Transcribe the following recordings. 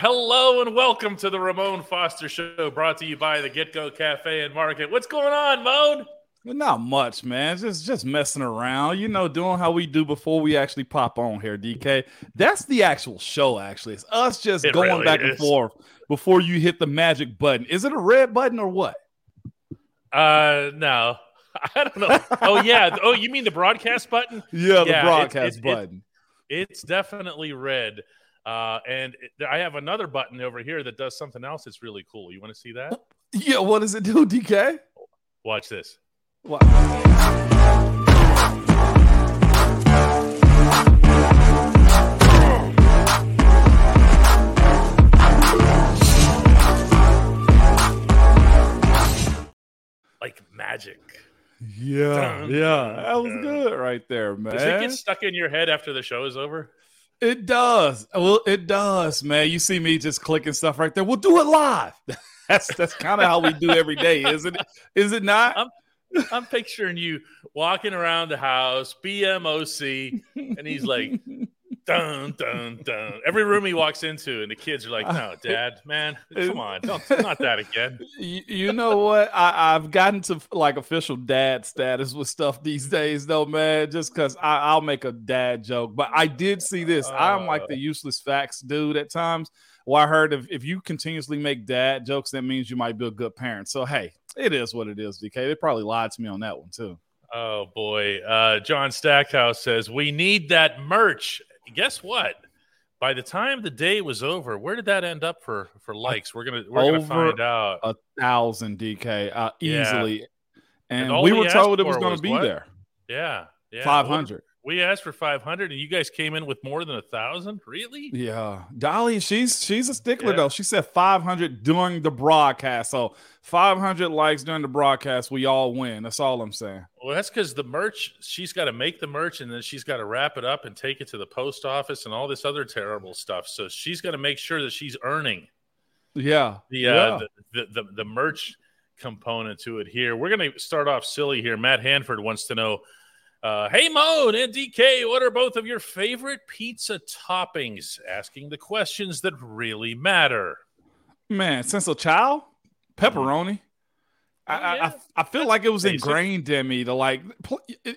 Hello and welcome to the Ramon Foster Show, brought to you by the Get Go Cafe and Market. What's going on, Moan? Not much, man. Just just messing around, you know, doing how we do before we actually pop on here, DK. That's the actual show, actually. It's us just It going really back is. and forth before you hit the magic button. Is it a red button or what? Uh, no, I don't know. Oh yeah. Oh, you mean the broadcast button? Yeah, the Yeah, it- broadcast it- it- button. It's definitely red. Uh, and it- I have another button over here that does something else that's really cool. You want to see that? yeah, what does it do, DK? Watch this. What? Like magic. Yeah, Dun, yeah, that was dun. good right there, man. Does it get stuck in your head after the show is over? It does. Well, it does, man. You see me just clicking stuff right there. We'll do it live. That's that's kind of how we do every day, isn't it? Is it not? I'm- I'm picturing you walking around the house, BMOC, and he's like, dun dun dun. Every room he walks into, and the kids are like, "No, Dad, man, come on, don't, not that again." You, you know what? I, I've gotten to like official dad status with stuff these days, though, man. Just because I'll make a dad joke, but I did see this. I'm like the useless facts dude at times. Well, I heard if, if you continuously make dad jokes, that means you might be a good parent. So hey, it is what it is, DK. They probably lied to me on that one too. Oh boy, uh, John Stackhouse says we need that merch. Guess what? By the time the day was over, where did that end up for for likes? We're gonna we're gonna find out. A thousand DK uh, Yeah. easily, and, And we we were told it was going to be what? there. Yeah, yeah, Five hundred. We asked for five hundred, and you guys came in with more than a thousand. Really? Yeah, Dolly, she's she's a stickler Yeah. though. She said 500 during the broadcast, so 500 likes during the broadcast, we all win. That's all I'm saying. Well, that's because the merch, she's got to make the merch and then she's got to wrap it up and take it to the post office and all this other terrible stuff. So she's got to make sure that she's earning Yeah, the, yeah. uh, the, the, the, the merch component to it here. We're going to start off silly here. Matt Hanford wants to know uh, Hey, Moan and DK, what are both of your favorite pizza toppings? Asking the questions that really matter. Man, since a child, pepperoni. I, Oh, I- yeah. I, I feel like it was basic. ingrained in me to like.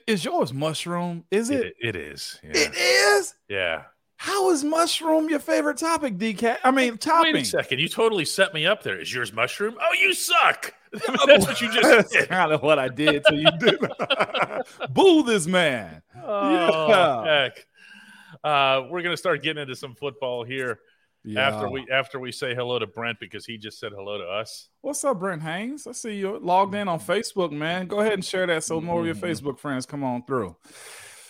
Is yours mushroom? Is it? It, it is. Yeah. It is. yeah. How is mushroom your favorite topic, DK? I mean, topping. Wait a second. You totally set me up there. Is yours mushroom? Oh, you suck. That's what you just did. Kind of what I did to you. Did. Boo this man. Oh, Yeah. heck. Uh, we're gonna start getting into some football here after we after we say hello to Brent because he just said hello to us. What's up, Brent Haynes? I see you logged in on Facebook, man. Go ahead and share that so more of your Mm-hmm. Facebook friends come on through.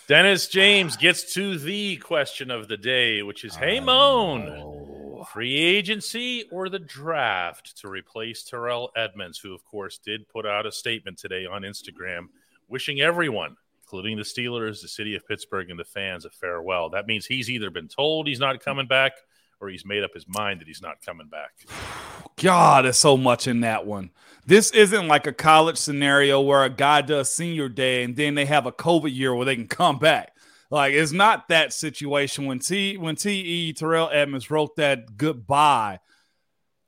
Dennis James gets to the question of the day, which is Hey Moan, free agency or the draft to replace Terrell Edmunds, who, of course, did put out a statement today on Instagram wishing everyone, including the Steelers, the city of Pittsburgh, and the fans, a farewell. That means he's either been told he's not coming back or he's made up his mind that he's not coming back. God, there's so much in that one. This isn't like a college scenario where a guy does senior day and then they have a COVID year where they can come back. Like it's not that situation. When T when T.E. Terrell Edmunds wrote that goodbye,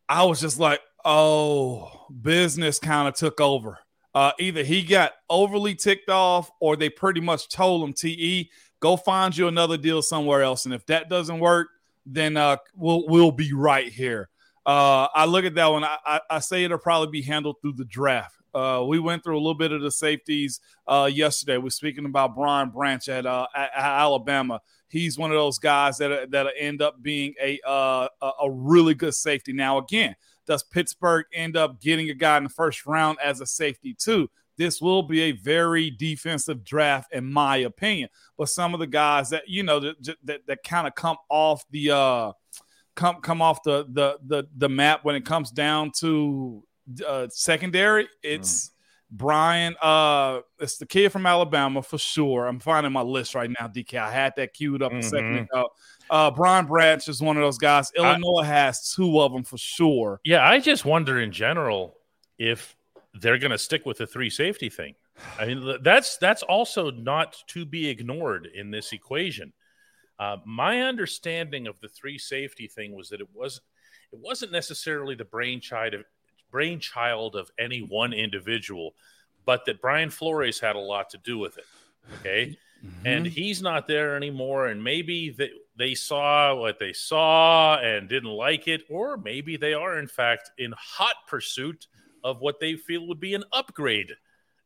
I was just like, oh, business kind of took over. Uh, either he got overly ticked off or they pretty much told him, T.E., go find you another deal somewhere else. And if that doesn't work, then uh, we'll we'll be right here. Uh, I look at that one. I, I, I, say it'll probably be handled through the draft. Uh, we went through a little bit of the safeties uh, yesterday. We're speaking about Brian Branch at, uh, at, at, Alabama. He's one of those guys that that end up being a uh, a really good safety. Now, again, does Pittsburgh end up getting a guy in the first round as a safety too? This will be a very defensive draft, in my opinion. But some of the guys that you know that that, that kind of come off the uh, come come off the the the the map when it comes down to uh, secondary. It's mm. Brian. Uh, it's the kid from Alabama for sure. I'm finding my list right now. DK, I had that queued up mm-hmm. a second mm-hmm. ago. Uh, Brian Branch is one of those guys. Illinois I, has two of them for sure. Yeah, I just wonder in general if they're going to stick with the three safety thing. I mean, that's that's also not to be ignored in this equation. Uh, my understanding of the three safety thing was that it was it wasn't necessarily the brainchild of brainchild of any one individual, but that Brian Flores had a lot to do with it. Okay. Mm-hmm. And he's not there anymore. And maybe they, they saw what they saw and didn't like it, or maybe they are, in fact, in hot pursuit of what they feel would be an upgrade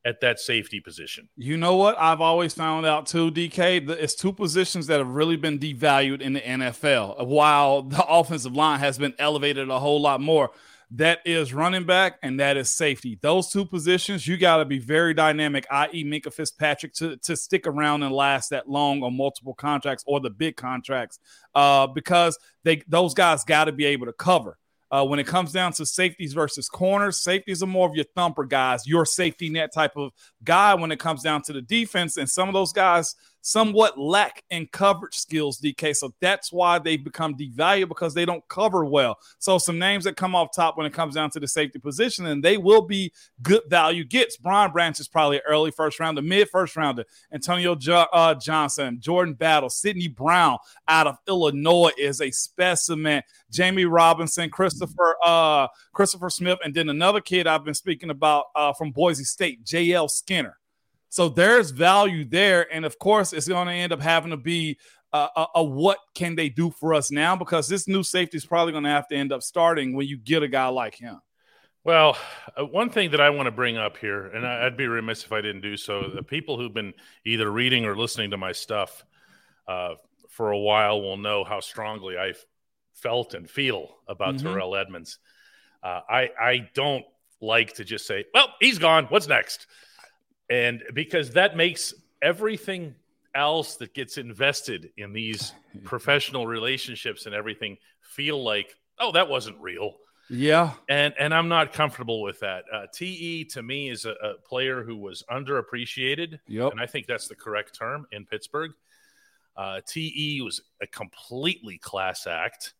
at that safety position. You know what? I've always found out too, DK. It's two positions that have really been devalued in the NFL, while the offensive line has been elevated a whole lot more. That is running back and that is safety. Those two positions, you got to be very dynamic, i.e., Minkah Fitzpatrick, to, to stick around and last that long on multiple contracts or the big contracts, uh, because they those guys got to be able to cover. Uh, when it comes down to safeties versus corners, safeties are more of your thumper guys, your safety net type of guy when it comes down to the defense. And some of those guys somewhat lack in coverage skills, DK. So that's why they become devalued because they don't cover well. So some names that come off top when it comes down to the safety position, and they will be good value gets. Brian Branch is probably early first rounder, mid first rounder. Antonio jo- uh, Johnson, Jordan Battle, Sidney Brown out of Illinois is a specimen. Jammie Robinson, Christopher uh, Christopher Smith, and then another kid I've been speaking about uh, from Boise State, J.L. Skinner. So there's value there, and of course, it's going to end up having to be a, a, a, what can they do for us now because this new safety is probably going to have to end up starting when you get a guy like him. Well, uh, one thing that I want to bring up here, and I, would be remiss if I didn't do so, the people who've been either reading or listening to my stuff uh, for a while will know how strongly I felt and feel about mm-hmm. Terrell Edmunds. Uh, I I don't like to just say, "Well, he's gone. What's next?" And because that makes everything else that gets invested in these professional relationships and everything feel like oh that wasn't real. Yeah. And and i'm not comfortable with that. Uh, te to me is a, a, player who was underappreciated. Yep. and i think that's the correct term in pittsburgh. Uh, te was a completely class act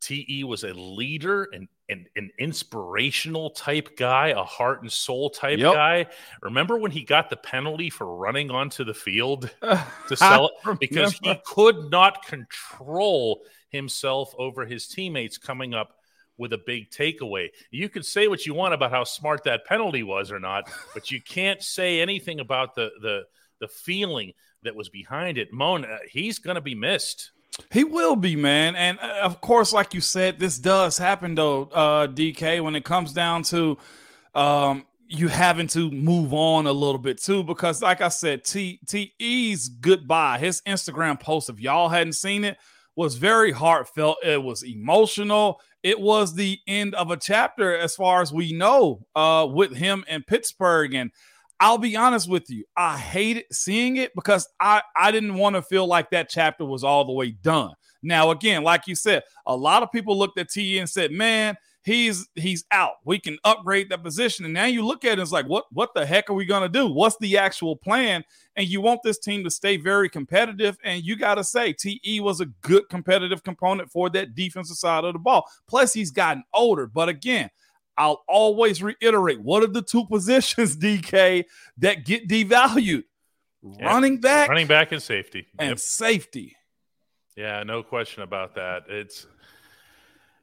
te was a leader and an, an inspirational type guy, a heart and soul type yep. guy. Remember when he got the penalty for running onto the field to sell it because he could not control himself over his teammates coming up with a big takeaway. You can say what you want about how smart that penalty was or not, but you can't say anything about the the the feeling that was behind it. Moan, uh, he's going to be missed. He will be, man. And uh, of course, like you said, this does happen though, uh, DK, when it comes down to um, you having to move on a little bit too, because like I said, T TE's goodbye, his Instagram post, if y'all hadn't seen it, was very heartfelt. It was emotional. It was the end of a chapter, as far as we know, uh, with him in Pittsburgh. And I'll be honest with you. I hated seeing it because I, I didn't want to feel like that chapter was all the way done. Now, again, like you said, a lot of people looked at TE and said, man, he's he's out. We can upgrade that position. And now you look at it, it's like, what what the heck are we gonna do? What's the actual plan? And you want this team to stay very competitive. And you gotta say, TE was a good competitive component for that defensive side of the ball. Plus, he's gotten older. But again, I'll always reiterate what are the two positions, DK, that get devalued? Yeah. Running back, running back and safety, and yep. safety. Yeah, no question about that. It's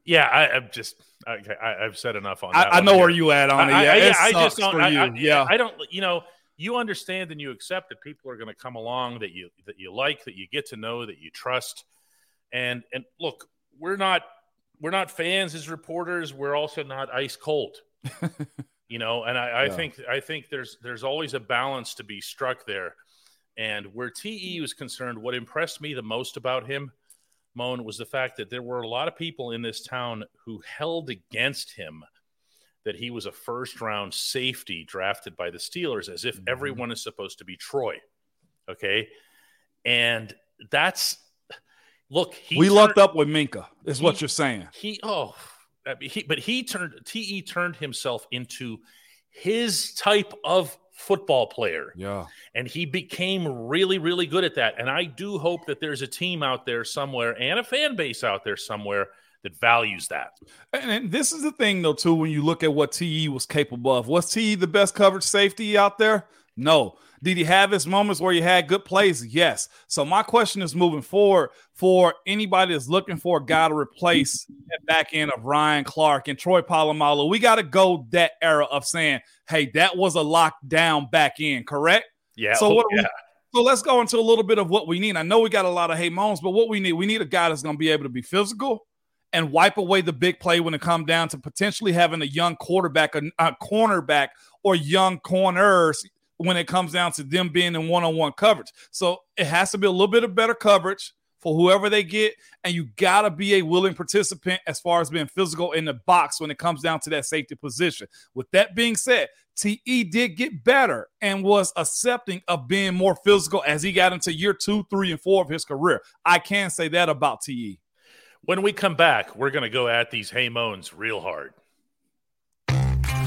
yeah, I, am just I, have said enough on that. I, I know here. where you at on it. Yeah, I, it I just don't. I, yeah, I don't. You know, you understand and you accept that people are going to come along that you that you like, that you get to know, that you trust, And and look, we're not we're not fans as reporters. We're also not ice cold. you know, and I, I yeah. think I think there's there's always a balance to be struck there. And where TE was concerned, what impressed me the most about him, Moan, was the fact that there were a lot of people in this town who held against him that he was a first round safety drafted by the Steelers as if mm-hmm. everyone is supposed to be Troy. Okay. And that's look, we turned, lucked up with Minkah, is he, what you're saying. He, oh, he, but he turned, TE turned himself into his type of football player. Yeah. And he became really, really good at that. And I do hope that there's a team out there somewhere and a fan base out there somewhere that values that. And, this is the thing, though, too, when you look at what TE was capable of. Was TE the best coverage safety out there? No. Did he have his moments where he had good plays? Yes. So my question is moving forward for anybody that's looking for a guy to replace that back end of Ryan Clark and Troy Polamalu, we got to go that era of saying, hey, that was a lockdown back end, correct? Yeah. So what yeah. we, so let's go into a little bit of what we need. I know we got a lot of hey moms, but what we need, we need a guy that's going to be able to be physical, and wipe away the big play when it comes down to potentially having a young quarterback, a, a cornerback, or young corners when it comes down to them being in one-on-one coverage. So it has to be a little bit of better coverage for whoever they get, and you got to be a willing participant as far as being physical in the box when it comes down to that safety position. With that being said, TE did get better and was accepting of being more physical as he got into year two, three, and four of his career. I can say that about TE. When we come back, we're to go at these hay moans real hard.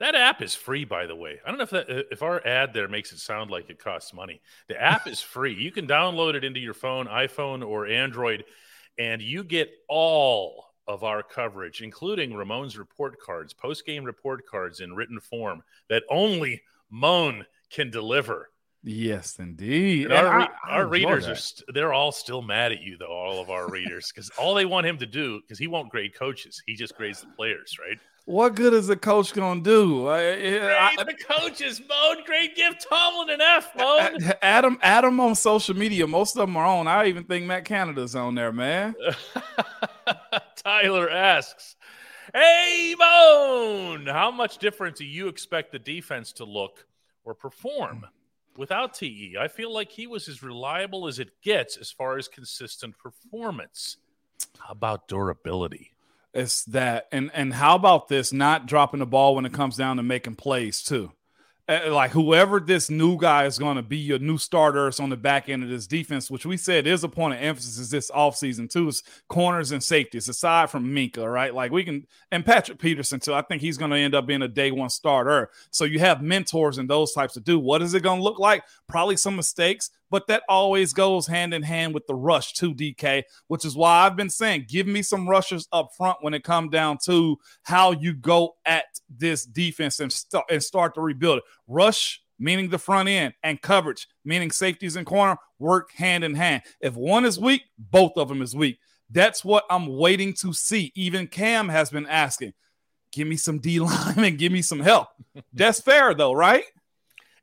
That app is free, by the way. I don't know if that if our ad there makes it sound like it costs money. The app is free. You can download it into your phone, iPhone or Android, and you get all of our coverage, including Ramon's report cards, post game report cards in written form that only Moan can deliver. Yes, indeed. And our, I, I our readers that. are st- they're all still mad at you though, all of our readers, because all they want him to do, because he won't grade coaches, he just grades the players, right? What good is the coach gonna do? I, I, the coaches, Moan. Great give Tomlin an F, Moan. Adam, Adam on social media. Most of them are on. I even think Matt Canada's on there, man. Tyler asks, "Hey, Moan, how much different do you expect the defense to look or perform?" without TE. I feel like he was as reliable as it gets as far as consistent performance. How about durability? It's that, and and how about this? Not dropping the ball when it comes down to making plays too. Uh, like whoever this new guy is going to be your new starters on the back end of this defense, which we said is a point of emphasis this offseason too, is corners and safeties, aside from Minkah, right? Like we can and Patrick Peterson too. I think he's going to end up being a day one starter. So you have mentors and those types of do. What is it going to look like? Probably some mistakes, but that always goes hand in hand with the rush to DK, which is why I've been saying give me some rushers up front when it comes down to how you go at this defense and, st- and start to rebuild it. Rush meaning the front end, and coverage, meaning safeties and corner, work hand in hand. If one is weak, both of them is weak. That's what I'm waiting to see. Even Cam has been asking, give me some D line and give me some help. That's fair though, right?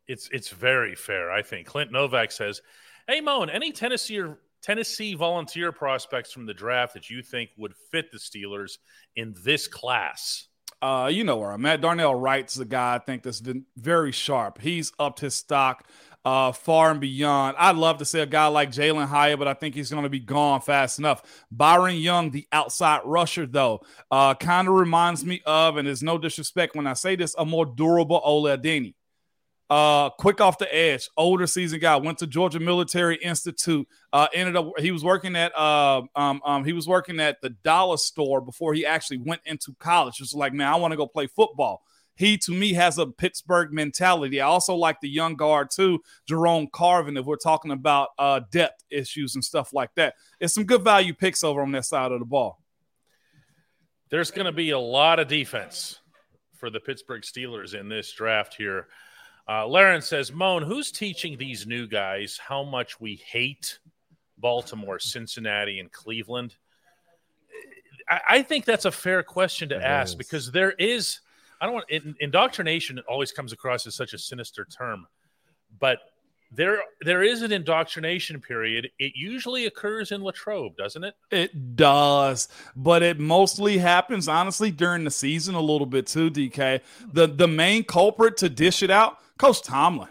It's it's very fair, I think. Clint Novak says, "Hey, Moan, any Tennessee or Tennessee volunteer prospects from the draft that you think would fit the Steelers in this class?" Uh, you know where I'm at. Darnell Wright's the guy I think that's been very sharp. He's upped his stock. uh, far and beyond. I'd love to see a guy like Jalen Hyatt, but I think he's going to be gone fast enough. Byron Young, the outside rusher, though, uh, kind of reminds me of, and there's no disrespect when I say this, a more durable Ola Adeniyi. Uh, quick off the edge, older season guy, went to Georgia Military Institute. Uh, ended up he was working at uh, um, um, he was working at the dollar store before he actually went into college. Just like, man, I want to go play football. He to me has a Pittsburgh mentality. I also like the young guard too, Jerome Carvin. If we're talking about uh, depth issues and stuff like that, it's some good value picks over on that side of the ball. There's going to be a lot of defense for the Pittsburgh Steelers in this draft here. Uh, Laren says, Moan, who's teaching these new guys how much we hate Baltimore, Cincinnati, and Cleveland? I, I think that's a fair question to it ask is. because there is, I don't want, indoctrination it always comes across as such a sinister term, but there there is an indoctrination period. It usually occurs in Latrobe, doesn't it? It does, but it mostly happens honestly during the season a little bit too. DK, the the main culprit to dish it out Coach Tomlin,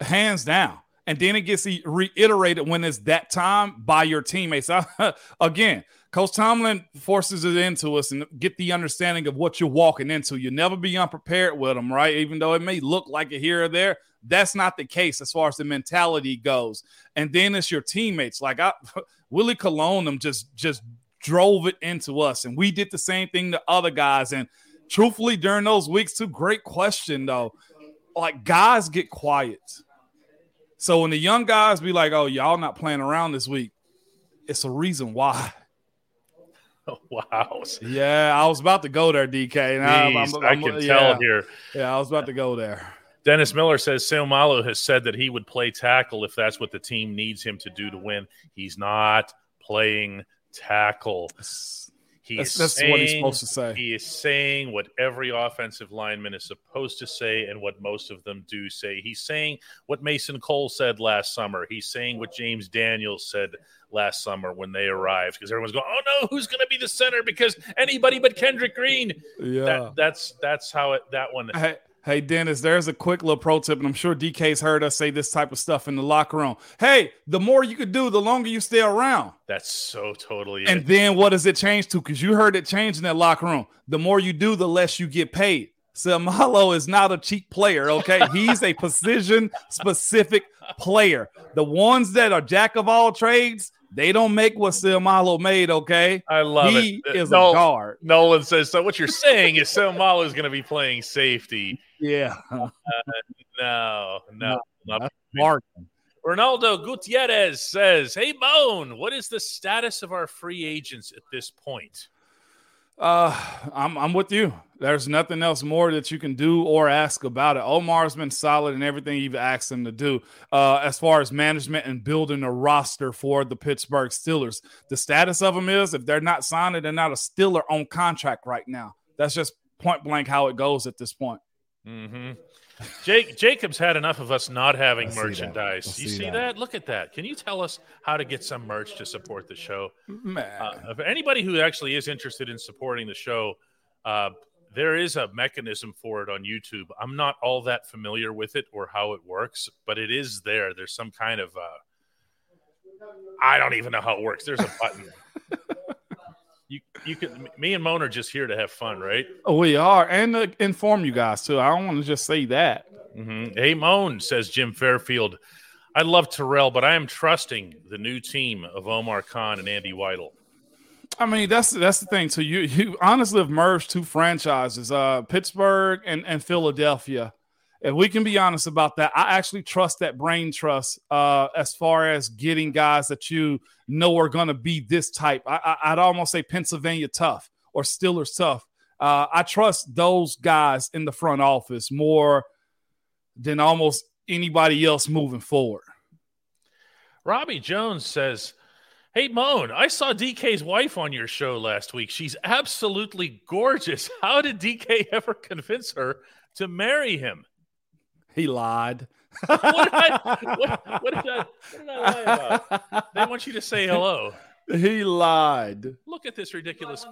hands down. And then it gets reiterated when it's that time by your teammates. Again, Coach Tomlin forces it into us and get the understanding of what you're walking into. You never be unprepared with them, right? Even though it may look like it here or there, that's not the case as far as the mentality goes. And then it's your teammates. Like I, Willie Colon, them just just drove it into us, and we did the same thing to other guys. And truthfully, during those weeks, too, great question though like guys get quiet. So when the young guys be like, "Oh, y'all not playing around this week," it's a reason why. Oh, wow. Yeah, I was about to go there, DK. Jeez, I'm, I'm, i can yeah, tell here. Yeah, I was about to go there. Dennis Miller says Seumalo has said that he would play tackle if that's what the team needs him to do to win. He's not playing tackle. He that's, that's saying, what he's supposed to say. He is saying what every offensive lineman is supposed to say and what most of them do say. He's saying what Mason Cole said last summer. He's saying what James Daniels said last summer when they arrived because everyone's going, "Oh no, who's going to be the center?" Because anybody but Kendrick Green. Yeah, that, that's that's how it that one. Hey, Hey, Dennis, there's a quick little pro tip, and I'm sure DK's heard us say this type of stuff in the locker room. Hey, the more you could do, the longer you stay around. That's so totally. And it. then what does it change to? Because you heard it change in that locker room. The more you do, the less you get paid. Seumalo is not a cheap player, okay? He's a position specific player. The ones that are jack of all trades, they don't make what Seumalo made, okay? I love he it. He is Nolan, a guard. Nolan says, so what you're saying is Seumalo is going to be playing safety. Yeah. Uh, no, no. no Mark. Ronaldo Gutierrez says, Hey, Bone, what is the status of our free agents at this point? Uh, I'm I'm with you. There's nothing else more that you can do or ask about it. Omar's been solid in everything you've asked him to do. Uh, as far as management and building a roster for the Pittsburgh Steelers, the status of them is if they're not signed, they're not a Steeler on contract right now. That's just point blank how it goes at this point. Mm-hmm. Jake Jacobs had enough of us not having I merchandise. See you see that. that. Look at that. Can you tell us how to get some merch to support the show? Uh, if anybody who actually is interested in supporting the show, uh, there is a mechanism for it on YouTube. I'm not all that familiar with it or how it works, but it is there. There's some kind of uh, I don't even know how it works. There's a button. you you can me and Moan are just here to have fun, right? Oh, we are, and to inform you guys too. I don't want to just say that. Mm-hmm. Hey, Moan says Jim Fairfield. I love Terrell, but I am trusting the new team of Omar Khan and Andy Weidl. I mean, that's that's the thing. So you you honestly have merged two franchises, uh, Pittsburgh and, and Philadelphia. If we can be honest about that, I actually trust that brain trust uh, as far as getting guys that you know are going to be this type. I, I, would almost say Pennsylvania tough or Steelers tough. Uh, I trust those guys in the front office more than almost anybody else moving forward. Robbie Jones says, Hey, Moan, I saw DK's wife on your show last week. She's absolutely gorgeous. How did DK ever convince her to marry him? He lied. what, did I, what, what, did I, what did I lie about? They want you to say hello. He lied. Look at this ridiculous.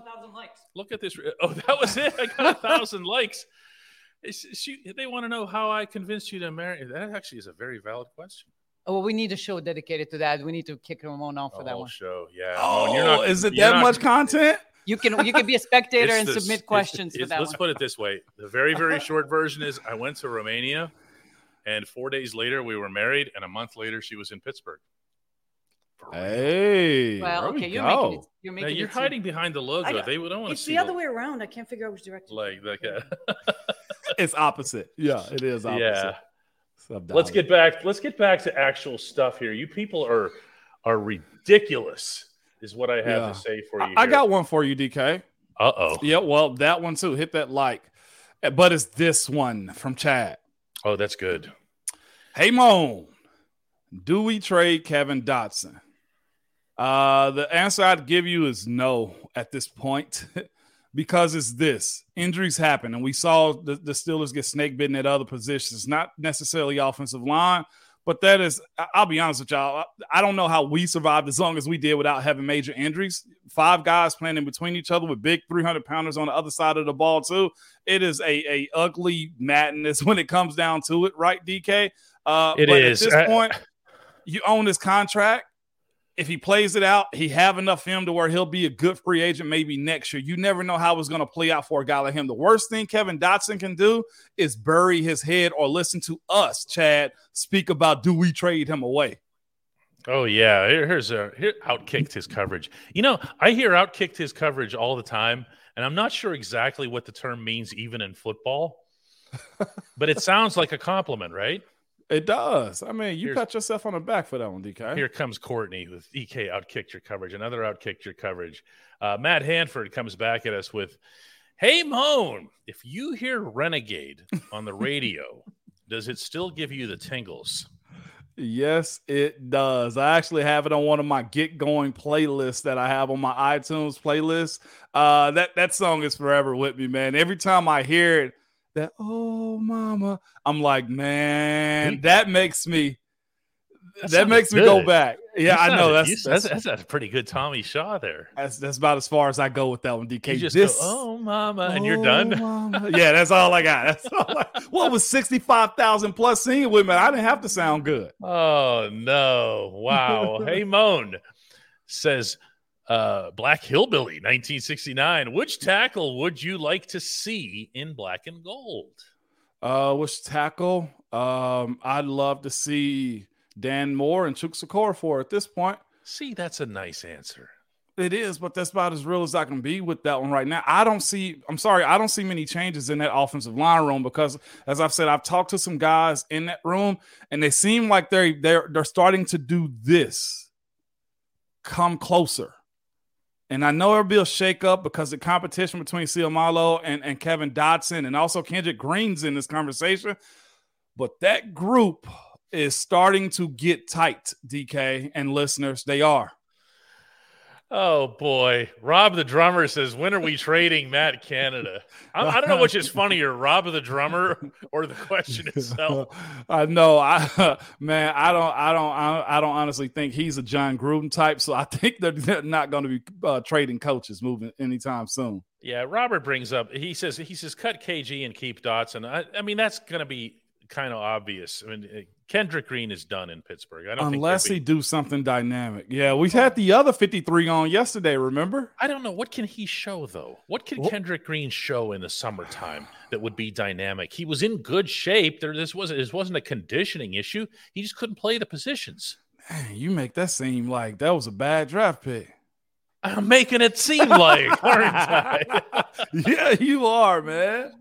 Look at this. Oh, that was it. I got a thousand likes. She, they want to know how I convinced you to marry. That actually is a very valid question. Oh, well, we need a show dedicated to that. We need to kick Ramon off for that whole one. show, yeah. Oh, Ramon, you're not- is it you're that not- much content? You can you can be a spectator and the- submit it's- questions for that Let's one. put it this way: the very, very short version is I went to Romania, and four days later we were married, and a month later she was in Pittsburgh. Hey, well, there we okay, you're go. making it. You're Now, you're it seem- hiding behind the logo. I got- they don't want to It's the other way around. I can't figure out which direction. Like, like, uh, It's opposite. Yeah, it is opposite. yeah. Let's get back. Let's get back to actual stuff here. You people are are ridiculous. Is what I have Yeah. to say for you. I got one for you, DK. Uh oh. Yeah, well, that one too. Hit that like. Uh, But it's this one from Chad. Oh, that's good. Hey Moan, do we trade Kevin Dotson? Uh, the answer I'd give you is no at this point, because it's this injuries happen, and we saw the, the Steelers get snake bitten at other positions, not necessarily offensive line, but that is. I'll be honest with y'all. I I don't know how we survived as long as we did without having major injuries. Five guys playing in between each other with big 300 pounders on the other side of the ball too. It is a, a ugly madness when it comes down to it, right, DK? Uh, It but is. At this I- point, you own this contract. If he plays it out, he have enough film to where he'll be a good free agent maybe next year. You never know how it's going to play out for a guy like him. The worst thing Kevin Dotson can do is bury his head or listen to us, Chad, speak about do we trade him away. Oh yeah, here, here's a here outkicked his coverage. You know, I hear outkicked his coverage all the time, and I'm not sure exactly what the term means, even in football. but it sounds like a compliment, right? It does. I mean, you Here's- pat yourself on the back for that one, DK. Here comes Courtney with EK outkicked your coverage. Another outkicked your coverage. Uh, Matt Hanford comes back at us with, "Hey Moan, if you hear Renegade on the radio, does it still give you the tingles?" Yes, it does. I actually have it on one of my get going playlists that I have on my iTunes playlist. Uh, that that song is forever with me, man. Every time I hear it, that oh mama, I'm like, man, that makes me That that, makes me go back. Yeah, You I know that's you- that's, that's that's a pretty good Tommy Shaw there. that's that's about as far as I go with that one, DK. You just This- go, "Oh, mama," and you're Oh, done. mama. Yeah, that's all I got. That's all I, what was sixty five thousand plus singing with me? I didn't have to sound good. Oh no! Wow. hey, Moan says, uh, "Black Hillbilly, 1969. Which tackle would you like to see in black and gold?" Uh, which tackle? Um, I'd love to see Dan Moore and Sikora for at this point. See, that's a nice answer. It is, but that's about as real as I can be with that one right now. I don't see, I'm sorry, I don't see many changes in that offensive line room because, as I've said, I've talked to some guys in that room and they seem like they're they're they're starting to do this. Come closer. And I know there'll be a shakeup because the competition between Seumalo and, and Kevin Dotson and also Kendrick Green's in this conversation. But that group is starting to get tight, DK and listeners. They are. Oh boy, Rob the drummer says, "When are we trading Matt Canada?" I, I don't know which is funnier, Rob the drummer or the question itself. I know, I man, I don't, I don't, I, I don't honestly think he's a Jon Gruden type. So I think they're, they're not going to be uh, trading coaches moving anytime soon. Yeah, Robert brings up. He says he says cut KG and keep Dotson. I, I mean, that's going to be kind of obvious. I mean, uh, Kendrick Green is done in Pittsburgh. I don't Unless he do something dynamic. Yeah, we had the other 53 on yesterday, remember? I don't know what can he show though. What can Well- Kendrick Green show in the summertime that would be dynamic? He was in good shape. There, this wasn't this wasn't a conditioning issue. He just couldn't play the positions. Man, you make that seem like that was a bad draft pick. I'm making it seem like, aren't I? yeah, you are, man.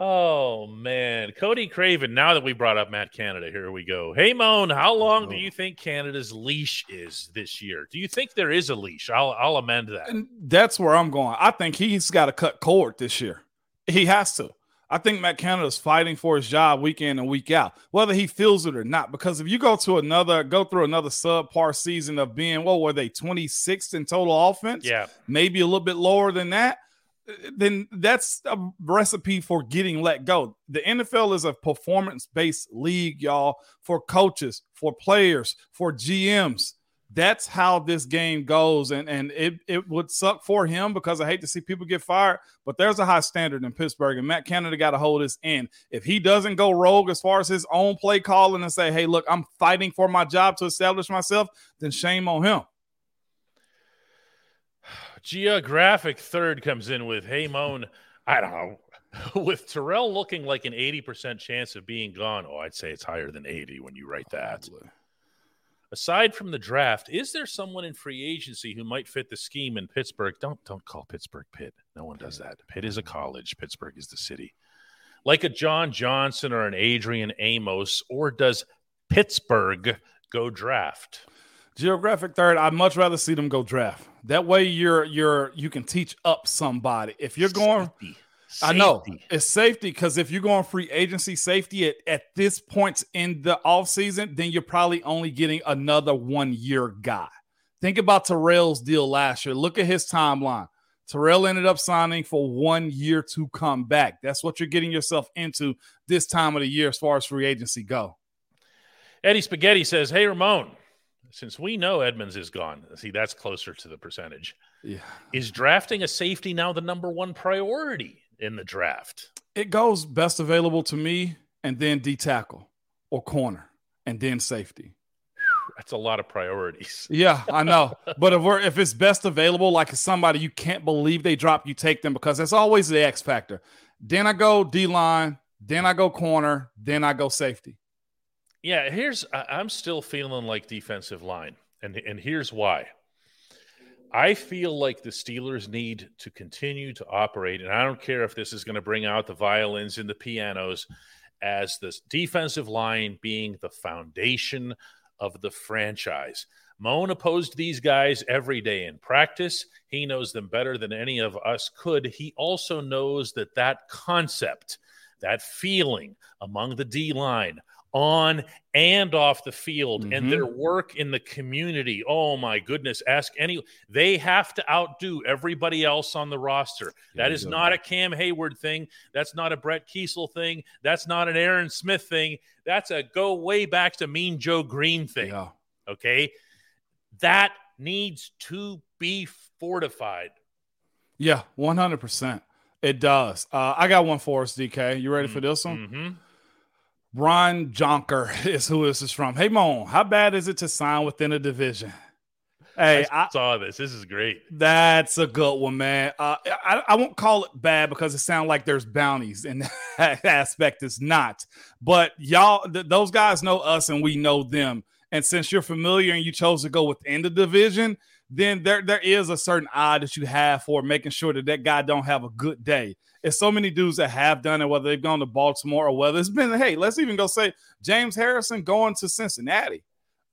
Oh man, Cody Craven. Now that we brought up Matt Canada, here we go. Hey Moan, how long do you think Canada's leash is this year? Do you think there is a leash? I'll I'll amend that. And that's where I'm going. I think he's got to cut cord this year. He has to. I think Matt Canada's fighting for his job week in and week out, whether he feels it or not. Because if you go to another, go through another subpar season of being, what were they, 26th in total offense? Yeah, maybe a little bit lower than that, then that's a recipe for getting let go. The NFL is a performance based league, y'all, for coaches, for players, for GMs. That's how this game goes. And, and it, it would suck for him because I hate to see people get fired, but there's a high standard in Pittsburgh, and Matt Canada got to hold this in. If he doesn't go rogue as far as his own play calling and say, hey, look, I'm fighting for my job to establish myself, then shame on him. Geographic third comes in with, hey, Moan, I don't know. With Terrell looking like an 80% chance of being gone, oh, I'd say it's higher than 80 when you write that. Aside from the draft, is there someone in free agency who might fit the scheme in Pittsburgh? Don't don't call Pittsburgh Pitt. No one does that. Pitt is a college. Pittsburgh is the city. Like a John Johnson or an Adrian Amos, or does Pittsburgh go draft? Geographic third, I'd much rather see them go draft. That way you're you're you can teach up somebody. If you're going Safety. I know it's safety because if you're going free agency safety at, at this point in the offseason, then you're probably only getting another one year guy. Think about Terrell's deal last year. Look at his timeline. Terrell ended up signing for one year to come back. That's what you're getting yourself into this time of the year as far as free agency go. Eddie Spaghetti says, Hey, Ramon, since we know Edmunds is gone, see, that's closer to the percentage. Yeah. Is drafting a safety now the number one priority in the draft? It goes best available to me and then D tackle or corner and then safety. That's a lot of priorities. Yeah, I know. but if we're if it's best available, like somebody you can't believe they drop, you take them because that's always the X factor. Then I go D line, then I go corner, then I go safety. Yeah, here's I'm still feeling like defensive line, and and here's why. I feel like the Steelers need to continue to operate, and I don't care if this is going to bring out the violins and the pianos, as the defensive line being the foundation of the franchise. Moan opposed these guys every day in practice. He knows them better than any of us could. He also knows that that concept, that feeling among the D line, on and off the field, and Mhm. their work in the community. Oh my goodness! Ask any. They have to outdo everybody else on the roster. That you is go. not a Cam Heyward thing. That's not a Brett Keisel thing. That's not an Aaron Smith thing. That's a go way back to Mean Joe Greene thing. Yeah. Okay. That needs to be fortified. Yeah, 100%. It does. Uh, I got one for us, DK. You ready for this one? hmm Ron Jonker is who this is from. Hey, Mon, how bad is it to sign within a division? Hey, I, I, saw this. This is great. That's a good one, man. Uh, I, I won't call it bad because it sounds like there's bounties, and that aspect is not. But y'all, th- those guys know us, and we know them. And since you're familiar and you chose to go within the division, then there there is a certain eye that you have for making sure that that guy don't have a good day. It's so many dudes that have done it, whether they've gone to Baltimore or whether it's been, hey, let's even go say James Harrison going to Cincinnati.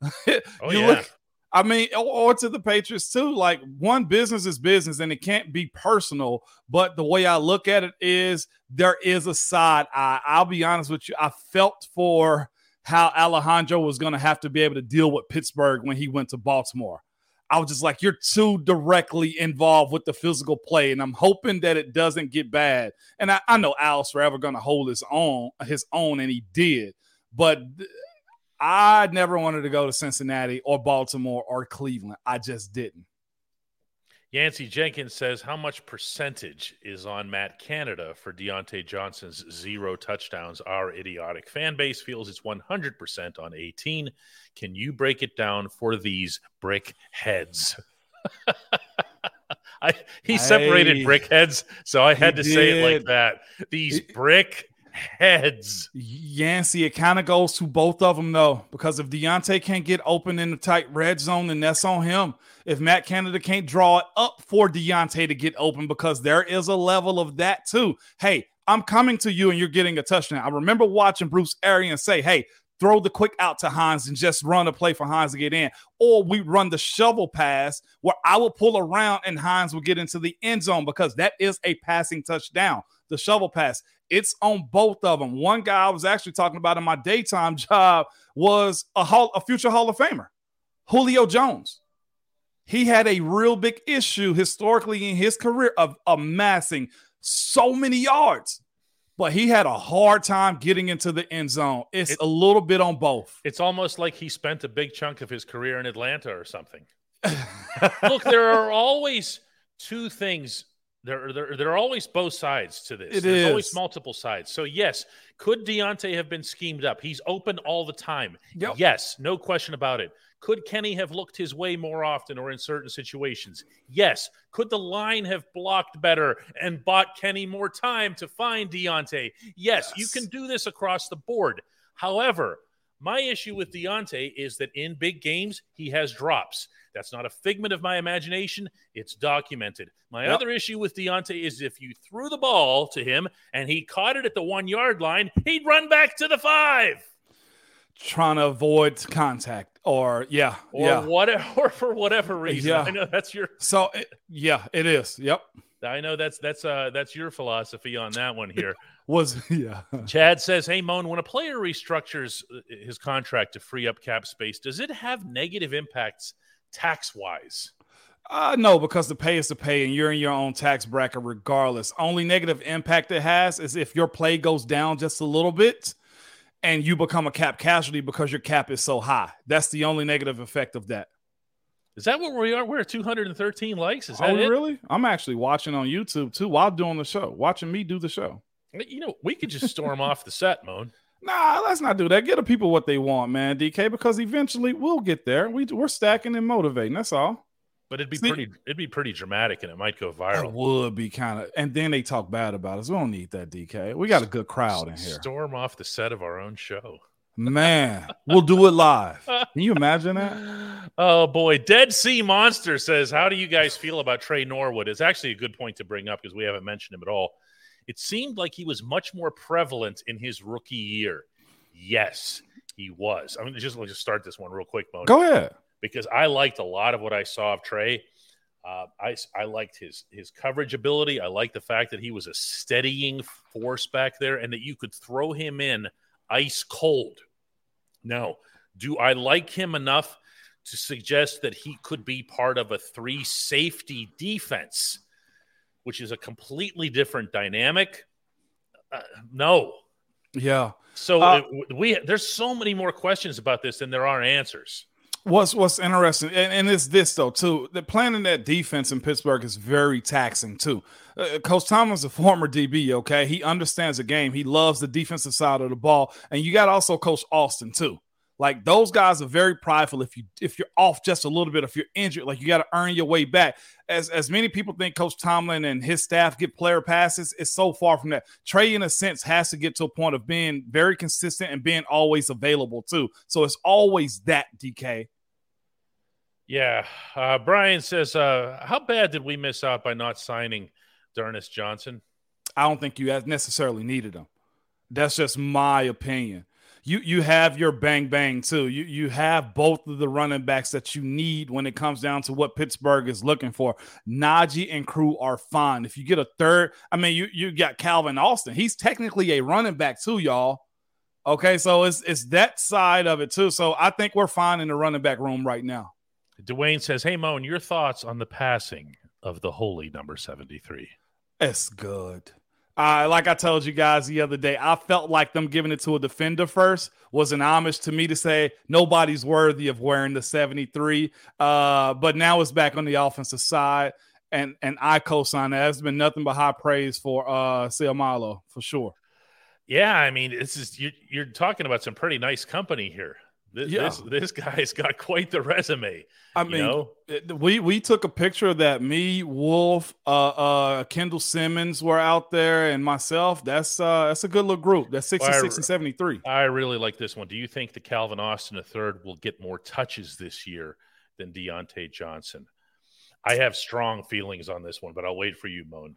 Oh, you yeah. look I mean, or, or to the Patriots too. Like one business is business, and it can't be personal. But the way I look at it is, there is a side eye. I'll be honest with you. I felt for how Alejandro was going to have to be able to deal with Pittsburgh when he went to Baltimore. I was just like, you're too directly involved with the physical play, and I'm hoping that it doesn't get bad. And I, I know Al's forever going to hold his own, his own, and he did. But I never wanted to go to Cincinnati or Baltimore or Cleveland. I just didn't. Yancey Jenkins says, How much percentage is on Matt Canada for Diontae Johnson's zero touchdowns? Our idiotic fan base feels it's 100% on 18. Can you break it down for these brick heads? I, he separated Hey. brick heads, so I had to say it like that. These brick heads. Yancey, it kind of goes to both of them though, because if Diontae can't get open in the tight red zone, then that's on him. If Matt Canada can't draw it up for Diontae to get open, because there is a level of that too. Hey, I'm coming to you and you're getting a touchdown. I remember watching Bruce Arians say, "Hey, throw the quick out to Hines and just run a play for Hines to get in," or we run the shovel pass where I will pull around and Hines will get into the end zone because that is a passing touchdown. The shovel pass. It's on both of them. One guy I was actually talking about in my daytime job was a hall, a future Hall of Famer, Julio Jones. He had a real big issue historically in his career of amassing so many yards. but he had a hard time getting into the end zone. It's It- a little bit on both. It's almost like he spent a big chunk of his career in Atlanta or something. Look, there are always two things. There, there, there are always both sides to this. It There's always multiple sides. So, yes, could Diontae have been schemed up? He's open all the time. Yep. Yes, no question about it. Could Kenny have looked his way more often or in certain situations? Yes. Could the line have blocked better and bought Kenny more time to find Diontae? Yes, you can do this across the board. However, my issue with Diontae is that in big games, he has drops. That's not a figment of my imagination. It's documented. My Yep. other issue with Diontae is if you threw the ball to him and he caught it at the one yard line, he'd run back to the five. Trying to avoid contact, or yeah, Or yeah. what or for whatever reason. Yeah. I know that's your So it, yeah, it is. Yep. I know that's that's uh that's your philosophy on that one here. Was yeah. Chad says, "Hey Moan, when a player restructures uh, his contract to free up cap space, does it have negative impacts tax wise?" Uh, no, because the pay is the pay, and you're in your own tax bracket regardless. Only negative impact it has is if your play goes down just a little bit, and you become a cap casualty because your cap is so high. That's the only negative effect of that. Is that what we are? We're at 213 likes. Is that oh, it? really? I'm actually watching on YouTube too while doing the show, watching me do the show. You know, we could just storm off the set, Moan. Nah, let's not do that. Get the people what they want, man, DK, because eventually we'll get there. We, we're stacking and motivating. That's all. But it'd be See- pretty. It'd be pretty dramatic, and it might go viral. It would be kind of, and then they talk bad about us. We don't need that, DK. We got a good crowd in here. Storm off the set of our own show. Man, we'll do it live. Can you imagine that? Oh boy, Dead Sea Monster says, "How do you guys feel about Tre Norwood?" It's actually a good point to bring up because we haven't mentioned him at all. It seemed like he was much more prevalent in his rookie year. Yes, he was. I'm gonna just let's start this one real quick, Mona. Go ahead. because I liked a lot of what I saw of Tre. Uh, I I liked his his coverage ability. I liked the fact that he was a steadying force back there, and that you could throw him in ice cold. Now, do I like him enough to suggest that he could be part of a three safety defense, which is a completely different dynamic? Uh, no. Yeah. So Uh, uh, we there's so many more questions about this than there are answers. What's what's interesting, and, and it's this though too. The planning that defense in Pittsburgh is very taxing too. Uh, Coach Thomas is a former DB. Okay, he understands the game. He loves the defensive side of the ball, and you got also Coach Austin too. Like those guys are very prideful. If you if you're off just a little bit, if you're injured, like you got to earn your way back. As as many people think Coach Tomlin and his staff get player passes, it's so far from that. Tre, in a sense, has to get to a point of being very consistent and being always available too. So it's always that DK. Yeah. Uh, Brian says, uh, How bad did we miss out by not signing Darnus Johnson? I don't think you necessarily needed him. That's just my opinion. You you have your bang bang too. You you have both of the running backs that you need when it comes down to what Pittsburgh is looking for. Najee and crew are fine. If you get a third, I mean you you got Calvin Austin. He's technically a running back too, y'all. Okay, so it's it's that side of it too. So I think we're fine in the running back room right now. Dwayne says, Hey, Moan, your thoughts on the passing of the holy number 73? It's good. Uh, like I told you guys the other day, I felt like them giving it to a defender first was an homage to me to say nobody's worthy of wearing the 73. Uh, but now it's back on the offensive side, and and I co-sign that. There's been nothing but high praise for uh Seumalo for sure. Yeah, I mean, this is you're, you're talking about some pretty nice company here. This, Yeah. this this guy's got quite the resume. I you mean, know? we we took a picture of that. Me, Wolf, uh, uh, Kendall Simmons were out there, and myself. That's uh, that's a good little group. That's 66 Well, I- and 73. I really like this one. Do you think the Calvin Austin III will get more touches this year than Diontae Johnson? I have strong feelings on this one, but I'll wait for you, Moan.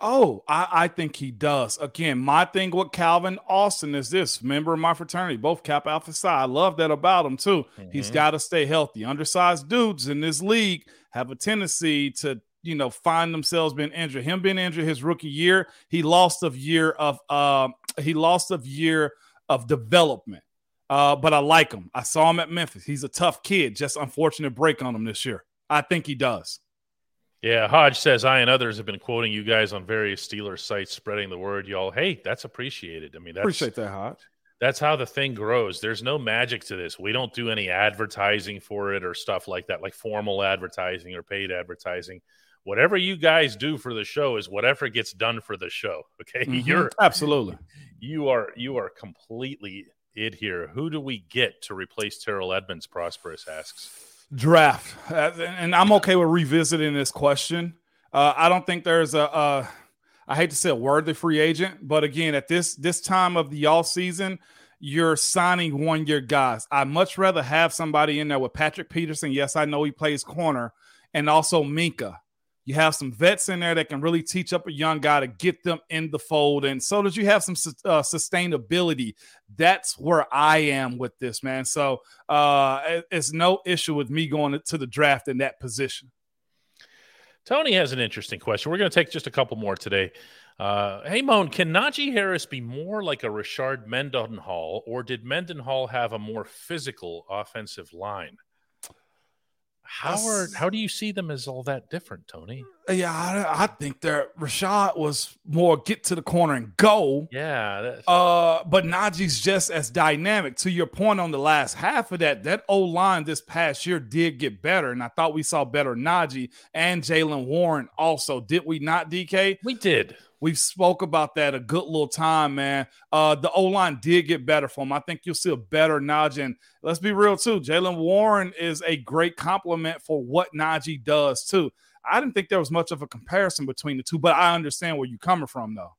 Oh, I, I think he does. Again, my thing with Calvin Austin is this member of my fraternity, both Kappa Alpha Psi. I love that about him too. He's Mhm. got to stay healthy. Undersized dudes in this league have a tendency to, you know, find themselves being injured. Him being injured his rookie year, he lost a year of uh, he lost a year of development. Uh, but I like him. I saw him at Memphis. He's a tough kid. Just unfortunate break on him this year. I think he does. Yeah, Hodge says I and others have been quoting you guys on various Steelers sites, spreading the word. Y'all, hey, that's appreciated. I mean, that's, Appreciate that, Hodge. That's how the thing grows. There's no magic to this. We don't do any advertising for it or stuff like that, like formal advertising or paid advertising. Whatever you guys do for the show is whatever gets done for the show. Okay, Mhm. you're absolutely you are you are completely it here. Who do we get to replace Terrell Edmunds? Prosperous asks. Draft, Uh, and I'm okay with revisiting this question. Uh, I don't think there's a, a, I hate to say a worthy free agent, but again, at this this time of the all season, you're signing one year guys. I'd much rather have somebody in there with Patrick Peterson. Yes, I know he plays corner, and also Minkah. You have some vets in there that can really teach up a young guy to get them in the fold, and so that you have some uh, sustainability. That's where I am with this man. So uh, it's no issue with me going to the draft in that position. Tony has an interesting question. We're going to take just a couple more today. Uh, hey, Moan, can Najee Harris be more like a Rashard Mendenhall, or did Mendenhall have a more physical offensive line? How are how do you see them as all that different, Tony? Yeah, I, I think that Rashard was more get to the corner and go. Yeah, that's, Uh, but Najee's just as dynamic. To your point on the last half of that, that O line this past year did get better, and I thought we saw better Najee and Jaylen Warren also. Did we not, DK? we did. We've spoke about that a good little time, man. Uh, the O line did get better for him. I think you'll see a better Najee. And let's be real too. Jaylen Warren is a great compliment for what Najee does too. I didn't think there was much of a comparison between the two, but I understand where you're coming from though.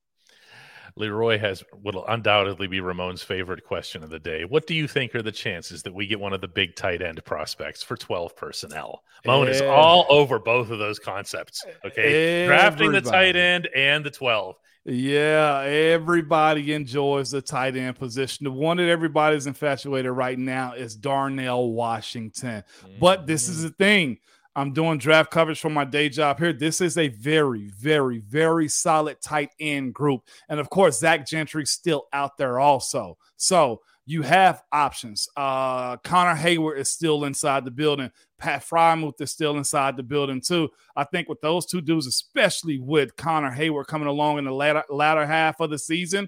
Leroy has what will undoubtedly be Ramon's favorite question of the day. What do you think are the chances that we get one of the big tight end prospects for 12 personnel? Moan is all over both of those concepts. Okay. Drafting the tight end and the 12. Yeah, everybody enjoys the tight end position. The one that everybody's infatuated right now is Darnell Washington. But this is mm-hmm. the thing. I'm doing draft coverage for my day job here. This is a very, very, very solid tight end group. And of course, Zach Gentry's still out there also. So you have options. Uh, Connor Heyward is still inside the building. Pat Freiermuth is still inside the building too. I think with those two dudes, especially with Connor Heyward coming along in the latter, latter half of the season,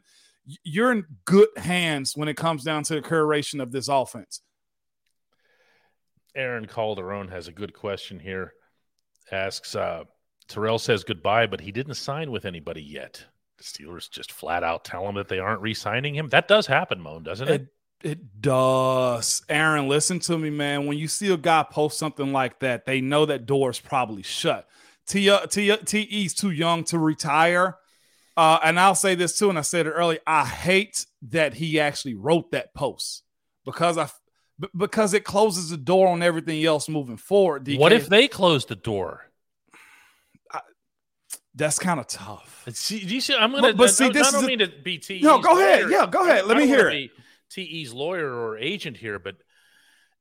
you're in good hands when it comes down to the curation of this offense. Aaron Calderon has a good question here. Asks uh, Terrell says goodbye, but he didn't sign with anybody yet. The Steelers just flat out tell him that they aren't re signing him. That does happen, Moan, doesn't it? It it does. Aaron, listen to me, man. When you see a guy post something like that, they know that door is probably shut. T uh, TE's too young to retire. Uh, and I'll say this too, and I said it earlier. I hate that he actually wrote that post because I b- because it closes the door on everything else moving forward. DK. What if they close the door? that's kind of tough? See, do you see? I'm gonna. But- but see, I, this I is don't the- mean to be TE's No, go ahead. lawyer. Yeah, go ahead. Let me hear it. TE's lawyer or agent here, but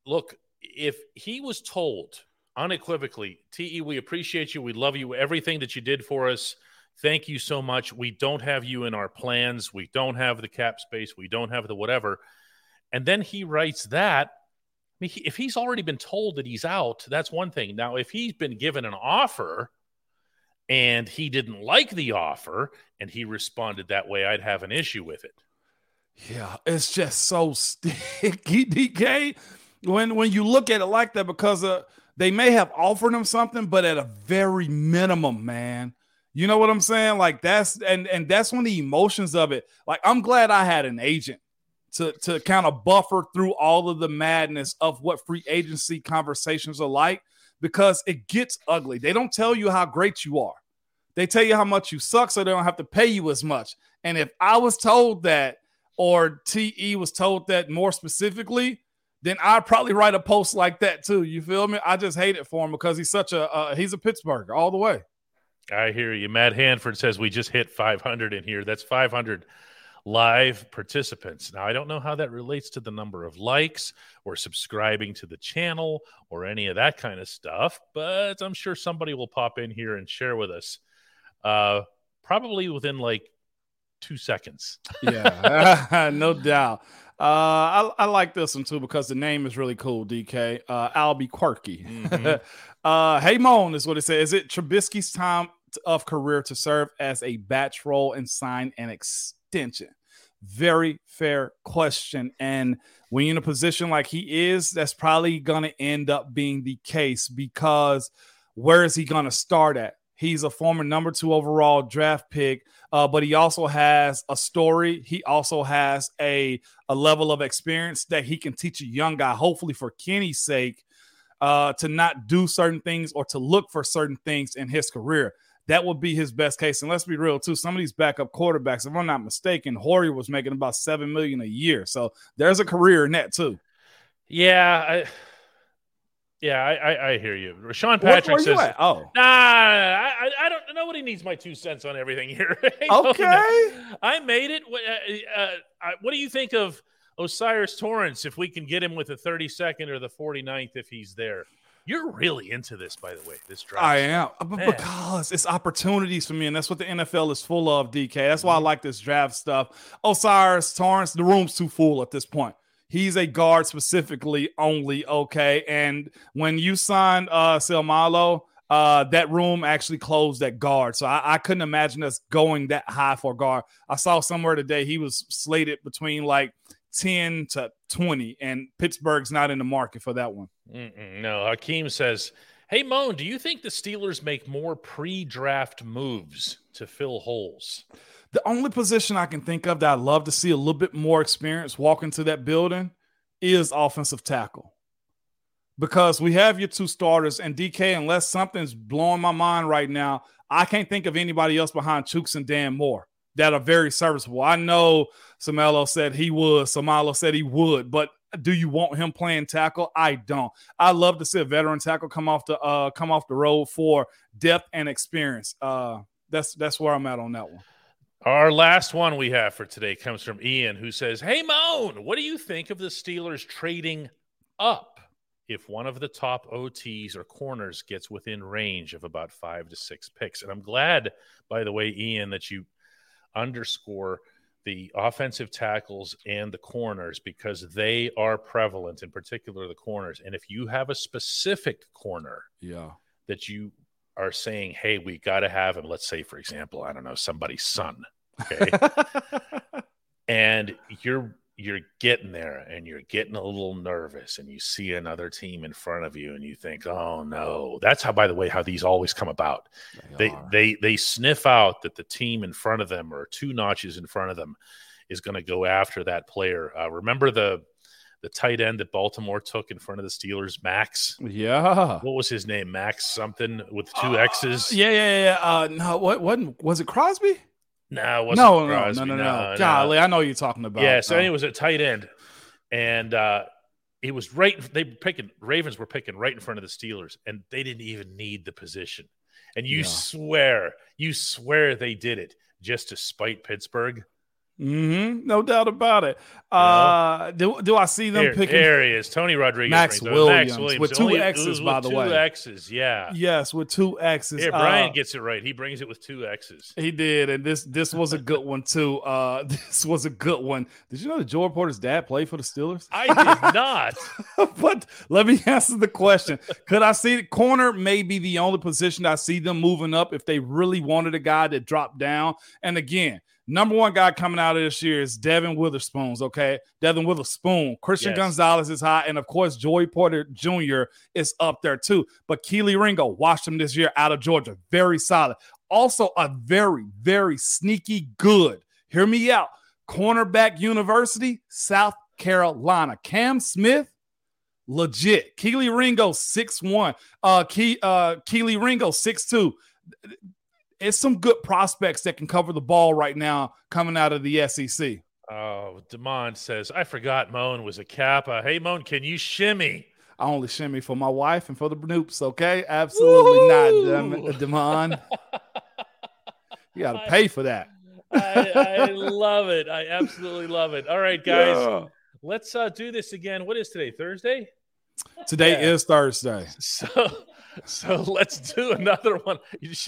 look, if he was told unequivocally, TE, we appreciate you, we love you, everything that you did for us. Thank you so much. We don't have you in our plans. We don't have the cap space. We don't have the whatever. And then he writes that. I mean, he- if he's already been told that he's out, that's one thing. Now, if he's been given an offer and he didn't like the offer and he responded that way, I'd have an issue with it. Yeah, it's just so sticky, DK. When when you look at it like that, because uh, they may have offered him something, but at a very minimum, man. You know what I'm saying? Like that's and and that's when the emotions of it. Like I'm glad I had an agent to to kind of buffer through all of the madness of what free agency conversations are like because it gets ugly. They don't tell you how great you are. They tell you how much you suck so they don't have to pay you as much. And if I was told that or TE was told that more specifically, then I'd probably write a post like that too. You feel me? I just hate it for him because he's such a uh, he's a Pittsburgher all the way. I hear you. Matt Hanford says we just hit 500 in here. That's 500 live participants. Now, I don't know how that relates to the number of likes or subscribing to the channel or any of that kind of stuff, but I'm sure somebody will pop in here and share with us. Uh, probably within like two seconds. Yeah, no doubt. Uh, I, I like this one too because the name is really cool. DK, uh, Albie Quirky. Mhm. uh, hey Moan is what it says. Is it Trubisky's time of career to serve as a batch role and sign an extension? Very fair question. And when you're in a position like he is, that's probably going to end up being the case because where is he going to start at? He's a former number two overall draft pick, uh, but he also has a story. He also has a, a level of experience that he can teach a young guy, hopefully for Kenny's sake, uh, to not do certain things or to look for certain things in his career. That would be his best case. And let's be real, too. Some of these backup quarterbacks, if I'm not mistaken, Horry was making about seven million a year. So there's a career in that too. Yeah, I, yeah, I, I, I hear you. Rashawn Patrick says? Oh. Nah, I, I- I don't. Nobody needs my two cents on everything here. Okay. I made it. What, uh, uh, what do you think of O'Cyrus Torrence? If we can get him with the 32nd or the 49th, if he's there, you're really into this, by the way. This draft. I am uh, but Man. because it's opportunities for me, and that's what the NFL is full of. DK, that's why I like this draft stuff. O'Cyrus Torrence, the room's too full at this point. He's a guard specifically only, okay. And when you signed uh Seumalo, uh, that room actually closed at guard. So I, I couldn't imagine us going that high for guard. I saw somewhere today he was slated between like 10 to 20, and Pittsburgh's not in the market for that one. Mm-mm, no, Hakeem says, "Hey, Moan, do you think the Steelers make more pre-draft moves to fill holes?" The only position I can think of that I'd love to see a little bit more experience walk into that building is offensive tackle. Because we have your two starters, and DK, unless something's blowing my mind right now, I can't think of anybody else behind Chuks and Dan Moore that are very serviceable. I know Seumalo said he would, Seumalo said he would, but do you want him playing tackle? I don't. I love to see a veteran tackle come off the uh come off the road for depth and experience. Uh that's that's where I'm at on that one. Our last one we have for today comes from Ian, who says, Hey, Moan, what do you think of the Steelers trading up if one of the top OTs or corners gets within range of about five to six picks? And I'm glad, by the way, Ian, that you underscore the offensive tackles and the corners because they are prevalent, in particular the corners. And if you have a specific corner Yeah. that you are saying, hey, we got to have him, let's say, for example, I don't know, somebody's son, okay? and you're you're getting there and you're getting a little nervous and you see another team in front of you and you think oh no. That's how by the way how these always come about. They they they sniff out that the team in front of them or two notches in front of them is going to go after that player. Uh, remember the the tight end that baltimore took in front of the steelers max? Yeah. what was his name? Max something with two x's? Yeah, yeah, yeah. Uh, no, what wasn't was it Crosby? No it wasn't No, no, Crosby. no, no, no, Golly, I know what you're talking about. Yeah, so Uh, anyway, it was a tight end, and uh, it was right. They were picking Ravens were picking right in front of the Steelers, and they didn't even need the position. And you Yeah. swear, you swear they did it just to spite Pittsburgh. Mhm, no doubt about it. Uh, do, do I see them Here, picking? here he is, Tony Rodriguez, Max it. Maxx Williams, with two Only- X's, by with the two way. X's, yeah. Yes, with two X's. Yeah, Brian Uh, gets it right. He brings it with two X's. He did, and this this was a good one too. Uh, this was a good one. Did you know that Joe Porter's dad played for the Steelers? I did not. but let me answer the question. Could I see the corner may be the only position I see them moving up if they really wanted a guy that dropped down? And again, number one guy coming out of this year is Devon Witherspoon's. Okay, Devon Witherspoon, Christian Yes. Gonzalez is high, and of course Joey Porter Jr. is up there too. But Kelee Ringo watched him this year out of Georgia, very solid. Also a very very sneaky good. Hear me out. Cornerback University, South Carolina. Cam Smith legit. Kelee Ringo, 6'1. Uh Key uh Kelee Ringo, 6'2. It's some good prospects that can cover the ball right now coming out of the SEC. Oh, Demond says, I forgot Moan was a Kappa. Hey, Moan, can you shimmy? I only shimmy for my wife and for the Nupes, okay? Absolutely not, Dem- Demond. You got to pay for that. I, I love it. I absolutely love it. All right, guys, let's uh, do this again. What is today? Thursday? Today Yeah. is Thursday. So So let's do another one.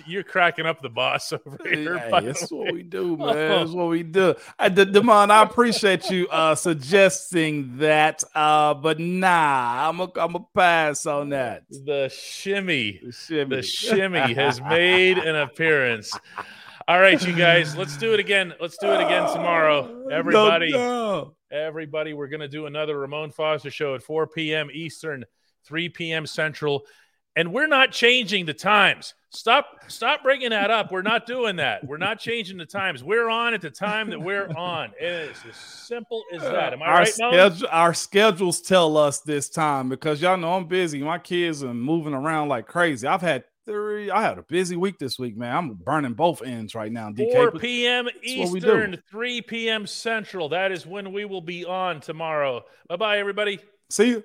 You're cracking up the boss over here. Hey, that's what we do, man. That's what we do. I, D- Damon, I appreciate you uh, suggesting that, uh, but nah, I'm a, I'm a pass on that. The shimmy. The shimmy. The shimmy has made an appearance. All right, you guys, let's do it again. Let's do it again tomorrow. Everybody, No, no. everybody, we're going to do another Ramon Foster show at 4 p.m. Eastern, 3 p.m. Central. And we're not changing the times. Stop stop bringing that up. We're not doing that. We're not changing the times. We're on at the time that we're on. It is as simple as that. Am I our, right, schedule, our schedules tell us this time because y'all know I'm busy. My kids are moving around like crazy. I've had three. I had a busy week this week, man. I'm burning both ends right now. DK, 4 p.m. what we do. Eastern, 3 p.m. Central. That is when we will be on tomorrow. Bye bye, everybody. See you.